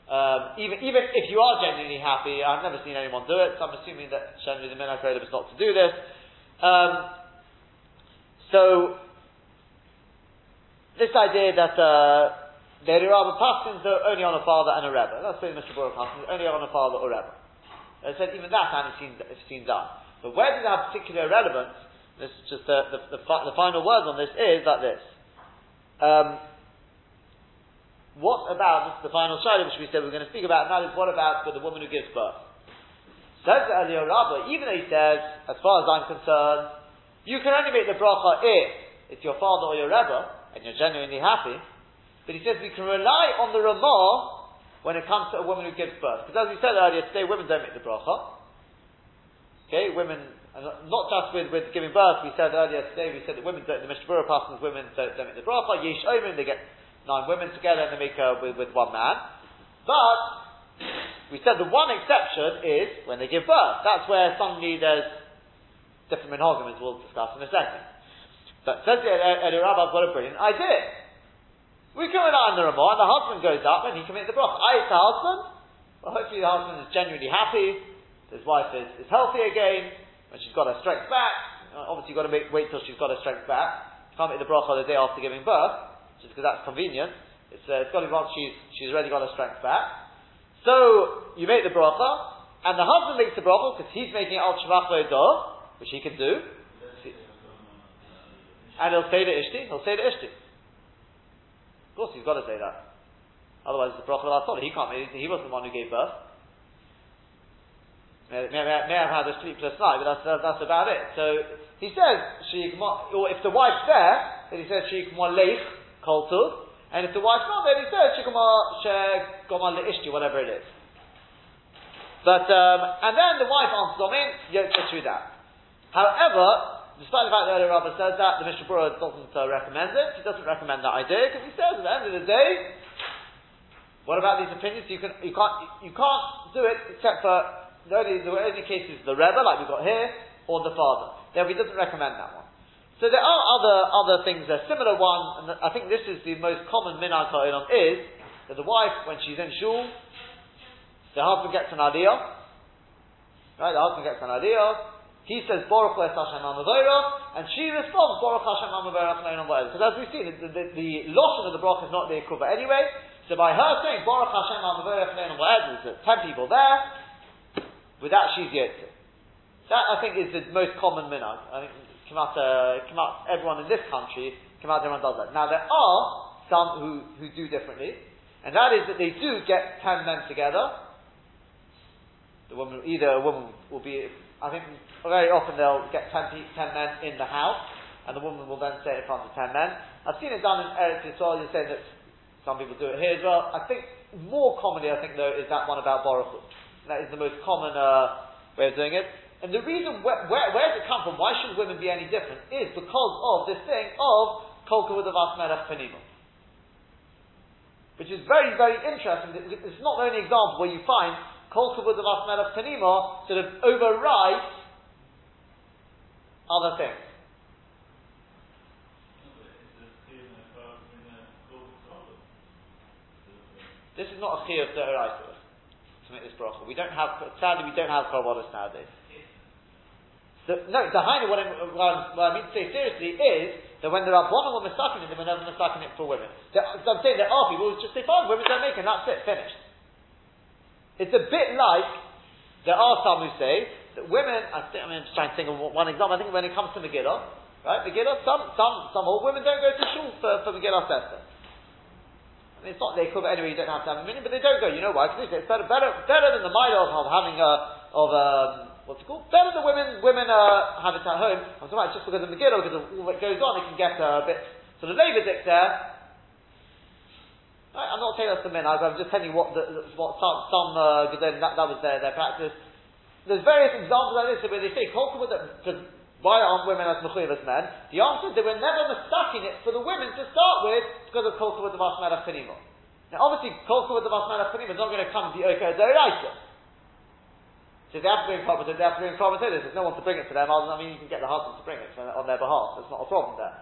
Um, even, even if you are genuinely happy, I've never seen anyone do it, so I'm assuming that generally the Minhag is not to do this. Um, so, this idea that uh, the Rabbi Paskins are only on a father and a Rebbe. That's the Mr. Bora Paskins, only on a father or Rebbe. They said even that time it's seen, done. But where does it have particular relevance? This is just the, the, the, the final word on this is like this. Um, what about, this is the final shayla which we said we are going to speak about, and that is what about with the woman who gives birth? Says the Eliyah Rabbah, even though he says, as far as I'm concerned, you can only make the bracha if it's your father or your Rebbe, and you're genuinely happy, but he says we can rely on the Ramah when it comes to a woman who gives birth. Because as we said earlier, today women don't make the bracha. Okay, women, not just with, with giving birth, we said earlier today, we said that women don't, the Mishnah Parsons, women don't, don't make the bracha. Yesh Omen, they get nine women together and they make her with, with one man. But, we said the one exception is when they give birth. That's where suddenly there's different minhagim, as we'll discuss in a second. But says the I've got a brilliant idea. We come rely on the Ramah, and the husband goes up and he can make the bracha. I, the husband, well, hopefully the husband is genuinely happy, his wife is, is healthy again, and she's got her strength back. Obviously, you've got to make, wait till she's got her strength back. You can't make the bracha the day after giving birth, just because that's convenient. It's, uh, it's got to be once she's, she's already got her strength back. So, you make the bracha, and the husband makes the bracha because he's making it al which he can do. And he'll say to Ishti, he'll say to Ishti course, he's got to say that. Otherwise, it's a bracha of He can't. He wasn't the one who gave birth. May, may, may have had a sleepless night, but that's, that's about it. So he says, or if the wife's there, then he says, Shikma leich koltu. And if the wife's not there, he says, Shikma goma leishti, whatever it is. But, um, and then the wife answers yeah, go through that. However, despite the fact that the Rabbi says that, the Mishnah Berurah doesn't uh, recommend it. He doesn't recommend that idea because he says at the end of the day, what about these opinions? You can you can't you can't do it except for the only the only cases the Rebbe like we've got here or the father. Therefore, he doesn't recommend that one. So there are other other things. A similar one, and I think this is the most common minhag ha'olam is that the wife when she's in shul, the husband gets an aliyah. Right, the husband gets an aliyah. He says Baruch Es Hashem and she responds Baruch Hashem Because as we've seen, the, the, the lotion of the bracha is not the Kuba anyway. So by her saying Baruch Hashem there's ten people there. With that, she's Yitzhak. That I think is the most common minhag. I think come out, uh, everyone in this country, out, everyone does that. Now there are some who, who do differently, and that is that they do get ten men together. The woman, either a woman will be, I think very often they'll get ten, ten men in the house, and the woman will then say in front of ten men. I've seen it done in Eretz Yisrael. You say that some people do it here as well. I think more commonly, I think though, is that one about Baruch That is the most common uh, way of doing it. And the reason, where, where, where does it come from? Why should women be any different? Is because of this thing of Kolka with the Penimah. Which is very, very interesting. It's not the only example where you find Kolka with the Vasmelech Penimah sort of overrides other things. This is not a chiyuv de'oraita to make this bracha. We don't have, sadly, we don't have korbanos nowadays. The, no, the Hainu, what, what, what, I mean to say seriously is that when there are one were mistaken it, they were never mistaken it for women. The, I'm saying there are people who just say, fine, women don't make it, and that's it, finished. It's a bit like, there are some who say that women, I think, I mean, I'm just trying to think of one example, I think when it comes to Megillah, right, Megillah, some, some, some old women don't go to shul for, for Megillas Esther. I mean, it's not they cover anyway, you don't have to have a minute, but they don't go. You know why? Because it's better, better, better than the mile of, having a, of, um, what's it called? Better than women women uh, have it at home. I'm talking about just because of Megillah, because of all that goes on, it can get uh, a bit sort of labour dick there. I, am not saying that's the men. I'm just telling you what the, what some some uh, that, that was their, their practice. There's various examples of this where they say why aren't women as mechuyev as men? The answer is they were never mistaking it for the women to start with because of kolka with the masmera finimo. Now obviously kolka with the masmera finimo is not going to come to the oka deraisa. So they have to bring carbon, they have to bring carbon There's no one to bring it to them. I mean, you can get the husband to bring it on their behalf. That's not a problem there.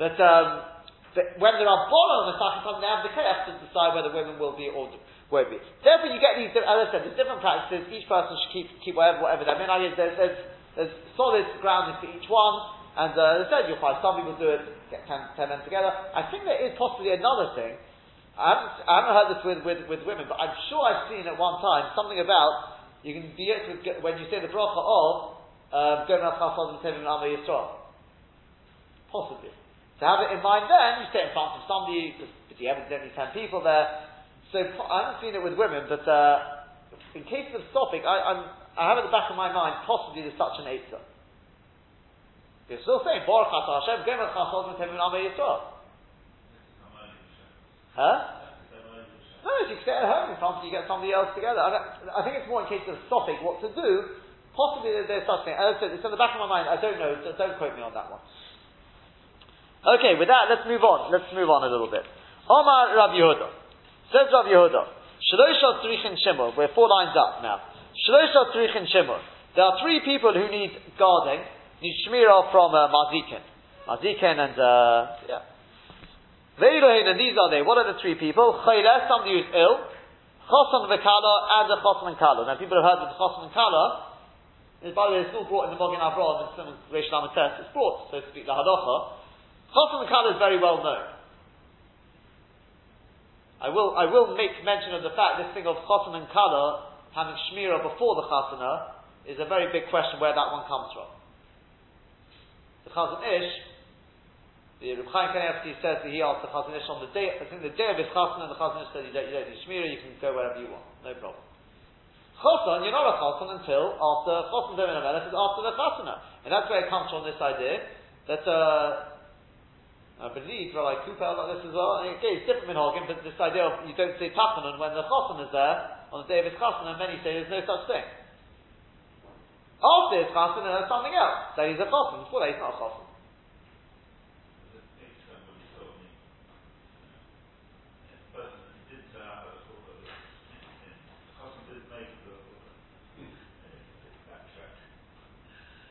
But, um, when there are bono on the second they have the chaos to decide whether women will be or won't be. Therefore, you get these. As I said, there's different practices. Each person should keep keep whatever whatever their minhag is. There's, there's, there's solid grounding for each one. And uh, as I said, you'll find some people do it, get ten, ten men together. I think there is possibly another thing. I haven't, I haven't heard this with, with, with women, but I'm sure I've seen at one time something about you can be it when you say the bracha of Gomel Chasod and Tevim Amo Yisrael. Possibly. To have it in mind then, you say in front of somebody, because you haven't only ten people there. So I haven't seen it with women, but uh, in case of topic, I, I'm, I have at the back of my mind possibly there's such an Eitzah. You're still saying Baruch Hashem, Gomel Chasod and Tevim Amo Yisrael. Huh? No, if you stay at home in front, you get somebody else together. I, I think it's more in case of stopping what to do. Possibly there's such thing. As I said, it's in the back of my mind. I don't know. Don't quote me on that one. Okay, with that, let's move on. Let's move on a little bit. Omar Rav Yehuda. Says Rav Yehuda. Shalosha. We're four lines up now. Shalosha. There are three people who need guarding, need shmirah from uh, Mazikin. Mazikin and, uh, yeah. Veilohin, and these are they. What are the three people? Chayla, somebody who's ill. Chosan v'kala, and a chosan and kala. Now people have heard of the chosan and kala. By the way, it's all brought in the Mogen Avraham and some Reish Lamates. It's brought, so to speak, the Hadacha. Chosan and kala is very well known. I will, I will make mention of the fact this thing of chosan and kala having shmira before the chasana is a very big question where that one comes from. The Chazon Ish the Reb Chaim Kanievsky says that he asked the Chazon Ish on the day, I think the day of his Chazon, and the Chazon Ish said you don't, you don't need Shmira, you can go wherever you want, no problem. Chazon, you're not a Chazon until after Domin Amelech is after the Chazana. And that's where it comes from, this idea, that, uh, I believe Rabbi Cooper like this as well. And again, it's different in Hogan, but this idea of you don't say Tachanon when the Chazon is there, on the day of his Chazon, and many say there's no such thing. After his Chazon, there's something else. That he's a Chazon. Before that, he's not a Chazon.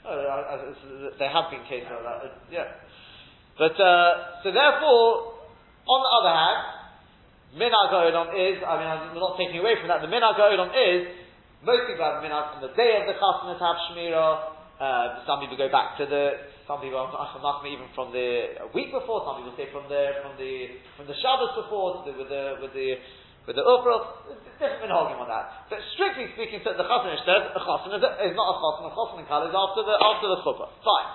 Uh, there have been cases like that. Yeah. But, uh, so therefore, on the other hand, Minag Odom is, I mean, I'm not taking away from that, the Minag Odom is, most people have Minag on the day of the Chasana to have Shmirah, uh, some people go back to the, some people are even from the week before, some people say from the, from the, from the Shabbos before, the, with the, with the, with the Ufrach, different minhagim on that. But strictly speaking, so the Chassan says a Chassan is, not a Chassan, a in Kal is after the, after the Chuppah. Fine.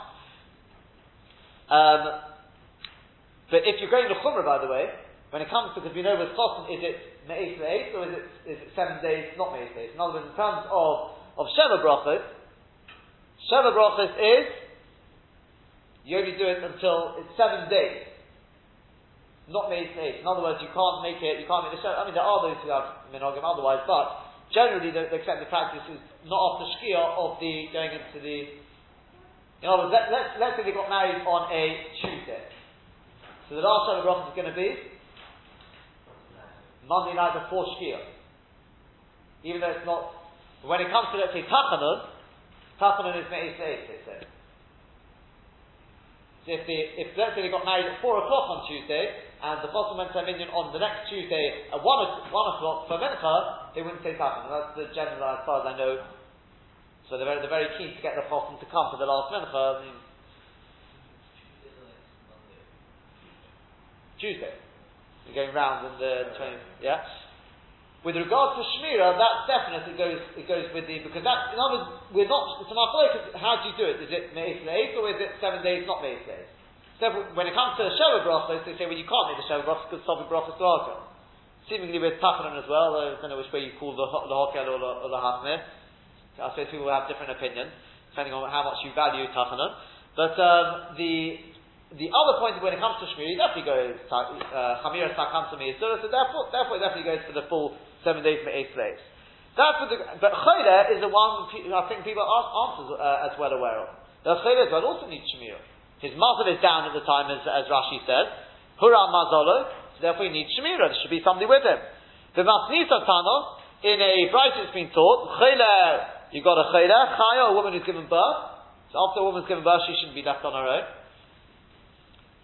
Um, but if you're going to Chumrah, by the way, when it comes to, because we know with Chosin, is it Me'ez Me'ez, or is it, is it seven days, not Me'ez Me'ez? In other words, in terms of, of Sheva Brachas, Sheva Brachas is, you only do it until it's seven days. Not Me'ez Me'ez. In other words, you can't make it, you can't make the Sheva, I mean, there are those who have Minogim otherwise, but generally the, the accepted practice is not after Shkia of the, going into the, in other words, let, let's, let's say they got married on a Tuesday. So the last Sheva Brachas is going to be Monday night before Shkia. Even though it's not, when it comes to, let's say, Tachanun, Tachanun is Me'ez Me'ez, they say. So if, they, if let's say they got married at 4 o'clock on Tuesday, and the Chosam went to a minyan on the next Tuesday at 1, 1 o'clock for Mincha, they wouldn't say Tachanun. That's the general, as far as I know. So they're very, they're very keen to get the Chosam to come for the last Mincha. I mean, Tuesday. You're going round in the 20, yeah? With regard to Shmira, that's definite, it goes, it goes with the, because that, in other words, we're not, it's an how do you do it? Is it Le'ez or is it seven days, not Le'ez? So when it comes to the Sheva Brachos, they say, well, you can't make the Sheva Brachos because Sovi Brachos Raka. Seemingly with Tachanan as well, I don't know which way you call the, the Hokel or the, or the Hafnir. I suppose people will have different opinions, depending on how much you value Tachanan. But um, the the other point when it comes to Shmiri, definitely goes uh, Chamira Sakam to so therefore, therefore it definitely goes for the full seven days for eight slaves. That's what the, but Chayla is the one I think people aren't, uh, as well aware of. The Chayla as well also needs Shmir. His muzzle is down at the time, as, as Rashi said. Hura Mazolo, so therefore he needs Shemira. There should be somebody with him. The Masnisa Tana, in a bright it's been taught, Chayla, you got a Chayla, Chaya, a woman who's given birth. So after a woman's given birth, she shouldn't be left on her own.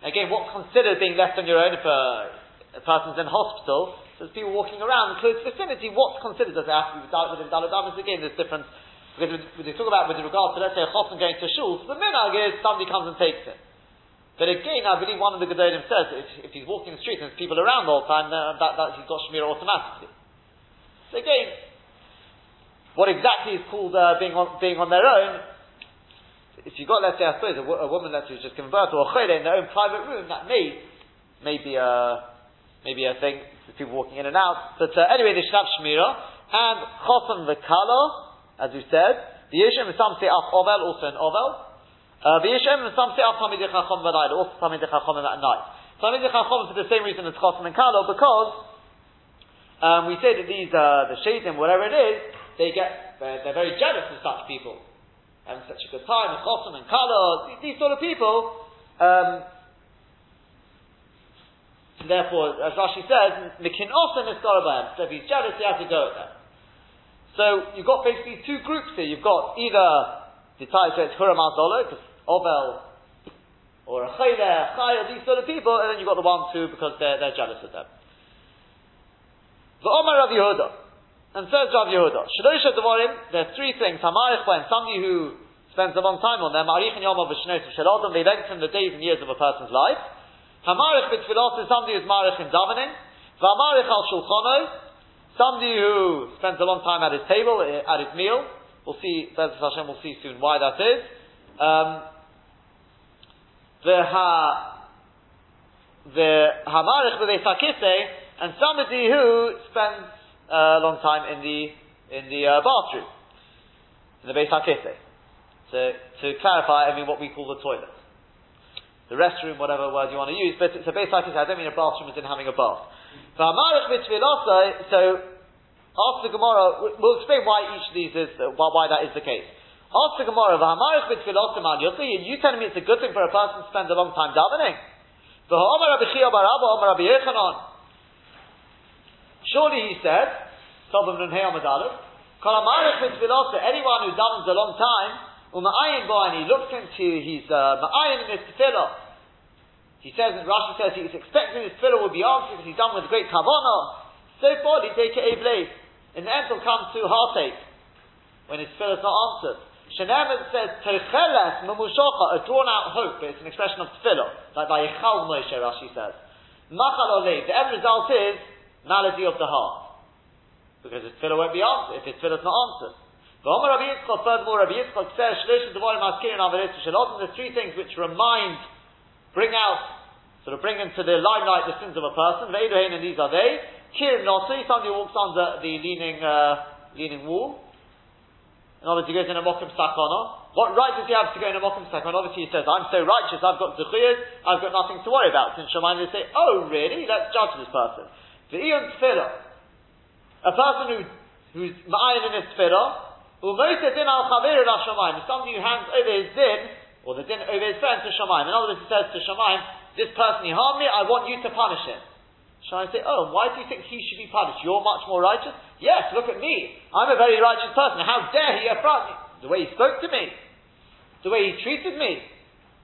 Again, what's considered being left on your own if a, a person's in hospital? So there's people walking around in close vicinity. What's considered? Does it have to be within Daladamas? Again, there's difference. Because they talk about with regard to, let's say, a chosn going to shul, so the minhag is somebody comes and takes it. But again, I believe one of the Gedolim says if, if he's walking the street and there's people around all the time, uh, that, that he's got Shemir automatically. So again, what exactly is called uh, being, on, being on their own if you've got, let's say, I suppose, a, a woman that's just birth, or a chayre in their own private room, that may, may be a, maybe a thing, people walking in and out. But uh, anyway, they should have shmira, and chosan v'kala, as we said, the yishem is some say up ovel, also an ovel. Uh, the yishem is some say up tamid chachom v'nayla, also tamid chachom at night. Tamid chachom for the same reason as chosan and kala, because um, we say that these, uh, the shaitim, whatever it is, they get, they're very jealous of such people having such a good time, and chosim and kala, these sort of people. Um, therefore, as Rashi says, mikin osim So if he's jealous, he has to go them. So you've got basically two groups here. You've got either the type says Huram because Ovel, or a Chayler, Chayel, these sort of people, and then you've got the one, two, because they're, they're jealous of them. The Omar of Yehuda. And says Rav Yehuda, Shadosha Devarim, there are three things. Hamarich when somebody who spends a long time on them, Marich and Yom V'Shnot Shalodom, they lengthen the days and years of a person's life. Hamarich B'Tfilot is somebody who's Marich in davening. V'Hamarich Al Shulchono, somebody who spends a long time at his table, eh, at his meal. We'll see, Bezos Hashem, we'll see soon why that is. Um, the ha, the hamarich v'leisakise, and somebody who spends a long time in the in the uh, bathroom, in the Beis Hakise. So to clarify, I mean what we call the toilet, the restroom, whatever word you want to use. But it's a Beis Hakise. I don't mean a bathroom as in having a bath. So after Gemara, we'll explain why each of these is uh, why, that is the case. After Gemara, you telling me it's a good thing for a person to spend a long time davening? Surely he said, anyone who davens a long time, and he looks into his uh, Ma'ayin in his tefillah, he says, and Rashi says he's expecting his tefillah will be answered because he's done with great kavanah. So far, he take a blade. In the end, he'll come to heartache when his tefillah is not answered. Shenemet says, Techeles Memushocha, a drawn out hope, but it's an expression of tefillah, like by Yechal Moshe, Rashi says. Machal the end result is, malady of the heart. Because his tefillah won't be answered, if his tefillah is not answered. Rabbi Yitzchak, furthermore, Rabbi Yitzchak says, there's three things which remind, bring out sort of bring into the limelight the sins of a person. Veidohain, and these are they. Kirim Nosri, somebody walks on the, leaning, uh, leaning wall. Words, he goes in a mokum sakana. What right does he have to go in a mokum sakana? Obviously he says, I'm so righteous, I've got zuchiyas, I've got nothing to worry about. Since Shemaim they say, oh really? Let's judge this person. The Ion Tfilah. A person who, who's ma'ayin in his tfilah, who moises din al chavir al Shemaim, somebody who hands over his din, or the din over his friend to Shemaim. In other words, he says to Shemaim, this person he harmed me, I want you to punish him. Shall I say, oh, why do you think he should be punished? You're much more righteous? Yes, look at me. I'm a very righteous person. How dare he affront me? The way he spoke to me. The way he treated me.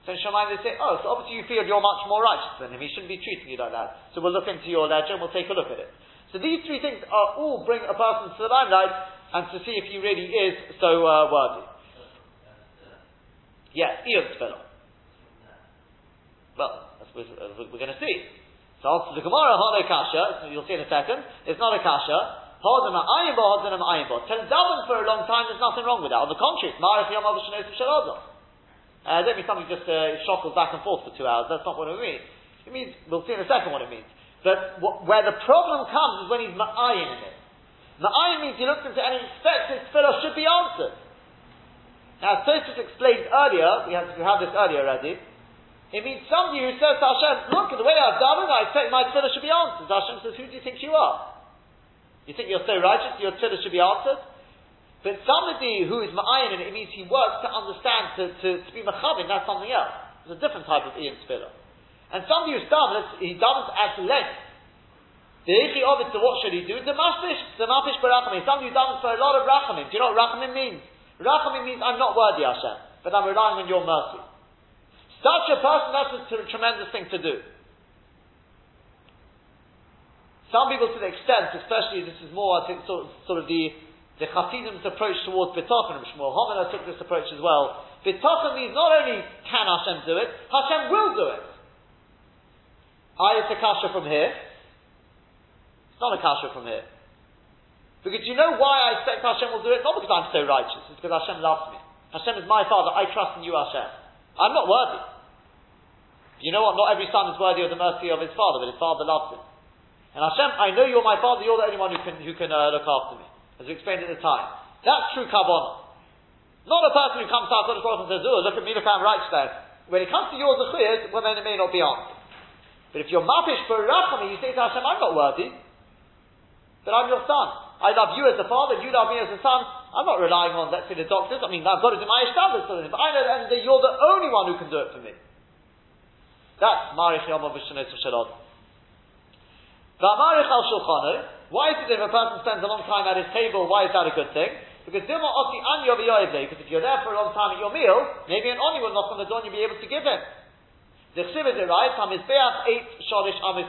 So in Shammai they say, oh, so obviously you feel you're much more righteous than him. He shouldn't be treating you like that. So we'll look into your ledger and we'll take a look at it. So these three things are all bring a person to the limelight and to see if he really is so uh, worthy. Yes, Iyad Tefillah. Well, we're, we're going to see. So answer the Gemara, Hane Kasha, you'll see in a second, it's not a Kasha. To daven for a long time, there's nothing wrong with that. On the contrary, it's Marich Yom Avashanosim Shaladah. Uh, don't mean something just uh, shuffles back and forth for two hours. That's not what it means. It means, we'll see in a second what it means. But what, where the problem comes is when he's ma'ayin in it. Ma'ayin means he looks into it and expects his tefillah should be answered. Now, Tosfos explained earlier, we had, we this earlier already, it means somebody who says to Hashem, look, at the way I've done it, I expect my tefillah should be answered. Hashem says, who do you think you are? You think you're so righteous, your tefillah should be answered? But somebody who is ma'ayin, and it means he works to understand, to, to, to be machabin, that's something else. It's a different type of Ian tefillah. And somebody who's done he doesn't at length. The ichi of it, so what should he do? The mafish, the mafish barachamim. Somebody who does for a lot of rachamim. Do you know what rachamim means? Rachamim means I'm not worthy, Hashem, but I'm relying on your mercy. Such a person, that's a t- tremendous thing to do. Some people to the extent, especially this is more, I think, sort, sort of the, the Chasidim's approach towards B'tachon, Shmuel Homina took this approach as well. B'tachon means not only can Hashem do it, Hashem will do it. I, it's a kasha from here. It's not a kasha from here. Because you know why I expect Hashem will do it? Not because I'm so righteous, it's because Hashem loves me. Hashem is my father, I trust in you, Hashem. I'm not worthy. You know what? Not every son is worthy of the mercy of his father, but his father loves him. And Hashem, I know you're my father, you're the only one who can, who can uh, look after me. As we explained at the time. That's true kavanah. Not a person who comes out to the and says, oh, look at me, look how I'm righteous there. When it comes to yours achiyas, well then it may not be answered. But if you're mafish for rachami, you say to Hashem, I'm not worthy, but I'm your son. I love you as a father, you love me as a son. I'm not relying on, let's say, the doctors. I mean, I've got to do my ishtadlis for them, but I know that you're the only one who can do it for me. That's Marich Yom of Vishanet Shalod. V'amarich al Shulchanu, why is it that if a person spends a long time at his table, why is that a good thing? Because Dilma Oti Anyo because if you're there for a long time at your meal, maybe an Oni will knock on the door and you'll be able to give him. The Chsiv is right, HaMizbeach eight Shorish Amis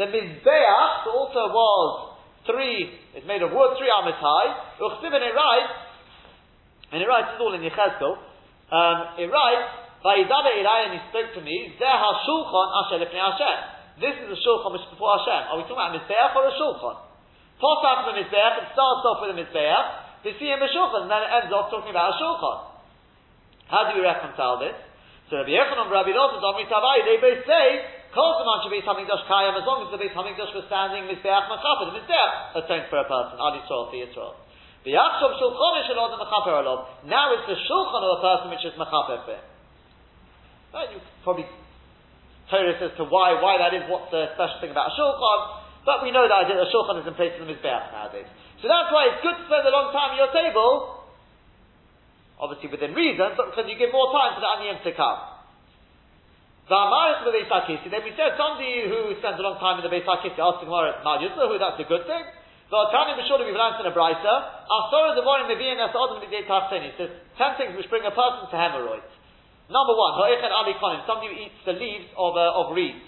The Mizbeach also was three, it's made of wood, three Amis high. Uchsiv it writes, and it writes, it's all in Yechezkel, um, it writes, Vayidada Ilai, and he spoke to me, Zeh HaShulchan Asher Lefnei Hashem. This is a Shulchan which is before Hashem. Are we talking about a Mizbeach or a Shulchan? Posach the Mizbeach, it starts off with a Mizbeach, V'siyim a Shulchan, and then it ends off talking about a Shulchan. How do we reconcile this? So Rabbi Yochanan and Reish Lakish, Amri Tavai, they both say, Kol Zaman should be something Dosh Kayam, as long as the something Dosh was standing, Mizbeach Machapah, the Mizbeach atoned for a person, Ali Yisrael, for Yisrael. Now it's the shulchan of a person which is mechaper for him. Right? You probably Torah as to why why that is, what's the special thing about a shulchan, but we know that a shulchan is in place of the mizbeach nowadays. So that's why it's good to spend a long time at your table, obviously within reason, but because you give more time for the aniyim to come. Then we said somebody who spends a long time in the Beis HaKisi, asking Mal who that's a good thing. The Tanya B'Shura we've learned in a brisa. Asora Devorim Meviyin Es Adam B'Dei Tachseni. It says ten things which bring a person to hemorrhoids. Number one, ha'ichet ali konim, somebody who eats the leaves of, uh, of reeds.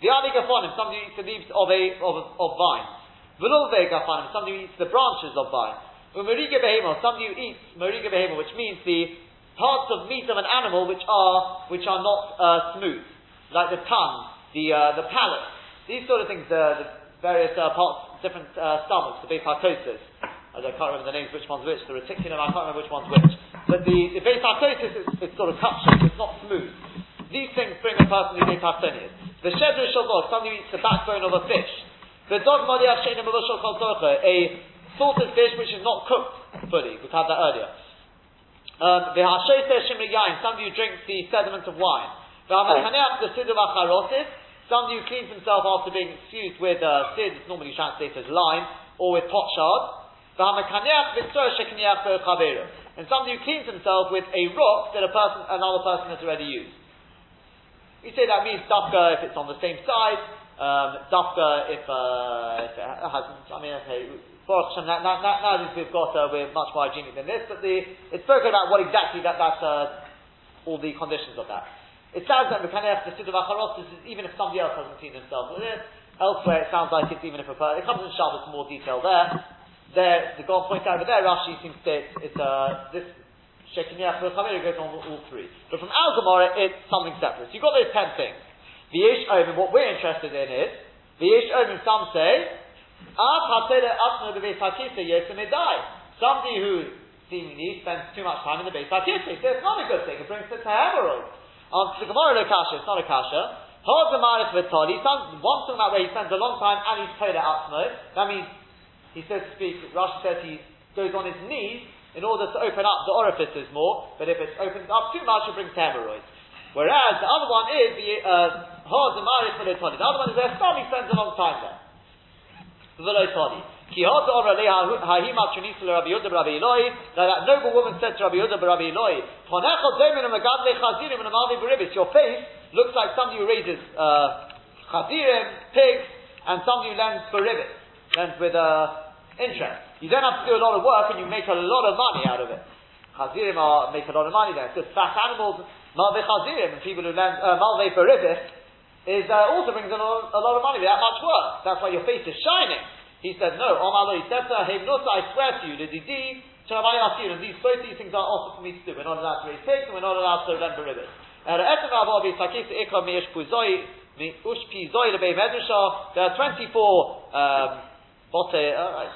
The ali gafonim, somebody who eats the leaves of, a, of, of vines. V'lulve gafonim, somebody who eats the branches of vines. Umeriga behemo, somebody who eats meriga behemo, which means the parts of meat of an animal which are, which are not uh, smooth. Like the tongue, the, uh, the palate. These sort of things, uh, the various uh, parts, different uh, stomachs, the beta I can't remember the names, which one's which, the reticulum, I can't remember which one's which. But the, the base is it's sort of cut it's not smooth. These things bring a person to base The shedru shalot, somebody who eats the backbone of a fish. The dog modiach shein a salted fish which is not cooked fully. We've had that earlier. Um, the hashote shimri yain, somebody who drinks the sediment of wine. The hamanhaneach the sidur Somebody who cleans himself after being infused with uh, sid, it's normally translated as lime, or with pot shards. And somebody who cleans himself with a rock that a person, another person has already used. We say that means dafka if it's on the same side, um, dafka if, uh, if it has, I mean, okay, now, now, now, now we've got, uh, we're much more hygienic than this, but the, it's spoken about what exactly that, that, uh, all the conditions of that. It sounds like the Mekanech, the Siddur Vacharos, is even if somebody else hasn't cleaned himself with it. Elsewhere, it sounds like it's even if a person, it comes in Shabbos more detail there. There, the God points out over there, Rashi seems to, say it's, uh, this Shekiniach V'Chamir goes on all three. But from Al Gemara, it's something separate. So you've got those ten things. V'yesh Omen, what we're interested in is, V'yesh Omen, some say, Yesemedai. Somebody who seemingly spends too much time in the Beis HaKisa. So it's not a good thing. It brings to hemorrhoids. Answer the Gemara, kasha. It's not a kasha. Ha'zamarich v'tali. One talking about where he spends a long time and he's told Atzmo. That means, he so to speak, Rashi says he goes on his knees in order to open up the orifices more, but if it's opened up too much, it brings hemorrhoids. Whereas the other one is the uh, The other one is where somebody spends a long time there. Ha'hima Rabbi Eloi. Now that noble woman said to Rabbi Yehuda Rabbi Eloi, "Ponechol domin u'megadle chazirim u'namalvi beribis." Your face looks like somebody who raises uh, chazirim, pigs, and somebody who lends beribis, lends with uh, interest. You don't have to do a lot of work and you make a lot of money out of it. Chazirim are, make a lot of money there. Because fat animals, malve chazirim, and people who lend, uh, malve beribis, is, uh, also brings a lot, a lot of money without much work. That's why your face is shining. He said, no, Omar he said to I swear to you, the didi, and these, both these things are also for me to do. We're not allowed to raise pigs and we're not allowed to lend beribis. There are 24 um, bote, uh,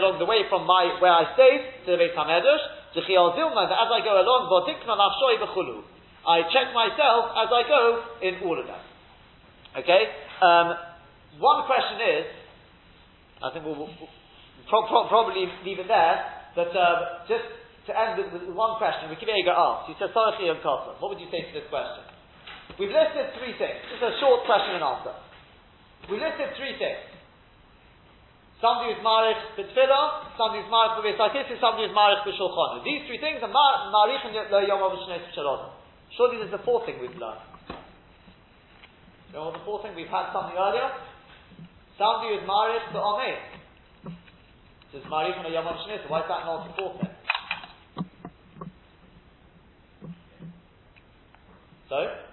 along the way from my, where I stayed to the Beis HaMedrash, as I go along, I check myself as I go in all of them. Okay? Um, one question is, I think we'll, we'll pro- pro- probably leave it there, but um, just to end with, with one question, Vega asked, he says, what would you say to this question? We've listed three things. Just a short question and answer. We listed three things. Somebody who's marich b'tfilah, somebody who's marich b'beis somebody who's marich b'shulchan. These three things are marich and the yom of shalom. Surely there's a fourth thing we've learned. You know the fourth thing? We've had something earlier. Somebody who's marich to omein. Says marich and the yom of Why is that not the fourth thing? So?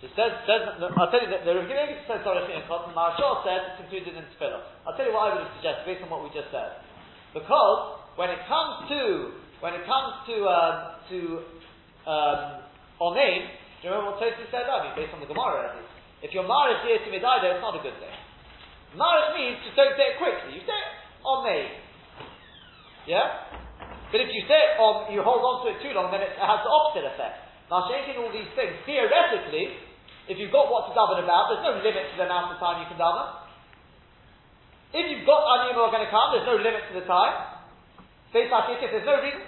It says, says I'll tell you that the Rav says sorry in Cotton Marshal says it's included in Tefillah. I'll tell you what I would suggest based on what we just said. Because when it comes to when it comes to um, to um, do you remember what Tosi said? I mean, based on the Gemara, at least. If you're Marish here to Midaida, it's not a good thing. Marish means just don't say it quickly. You say it Omein. Yeah? But if you say it on, you hold on to it too long, then it has the opposite effect. Now, changing all these things, theoretically, if you've got what to daven about, there's no limit to the amount of time you can daven. If you've got who are going to come, there's no limit to the time. Face there's no reason.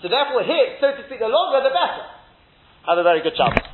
So therefore here, so to speak, the longer the better. Have a very good job.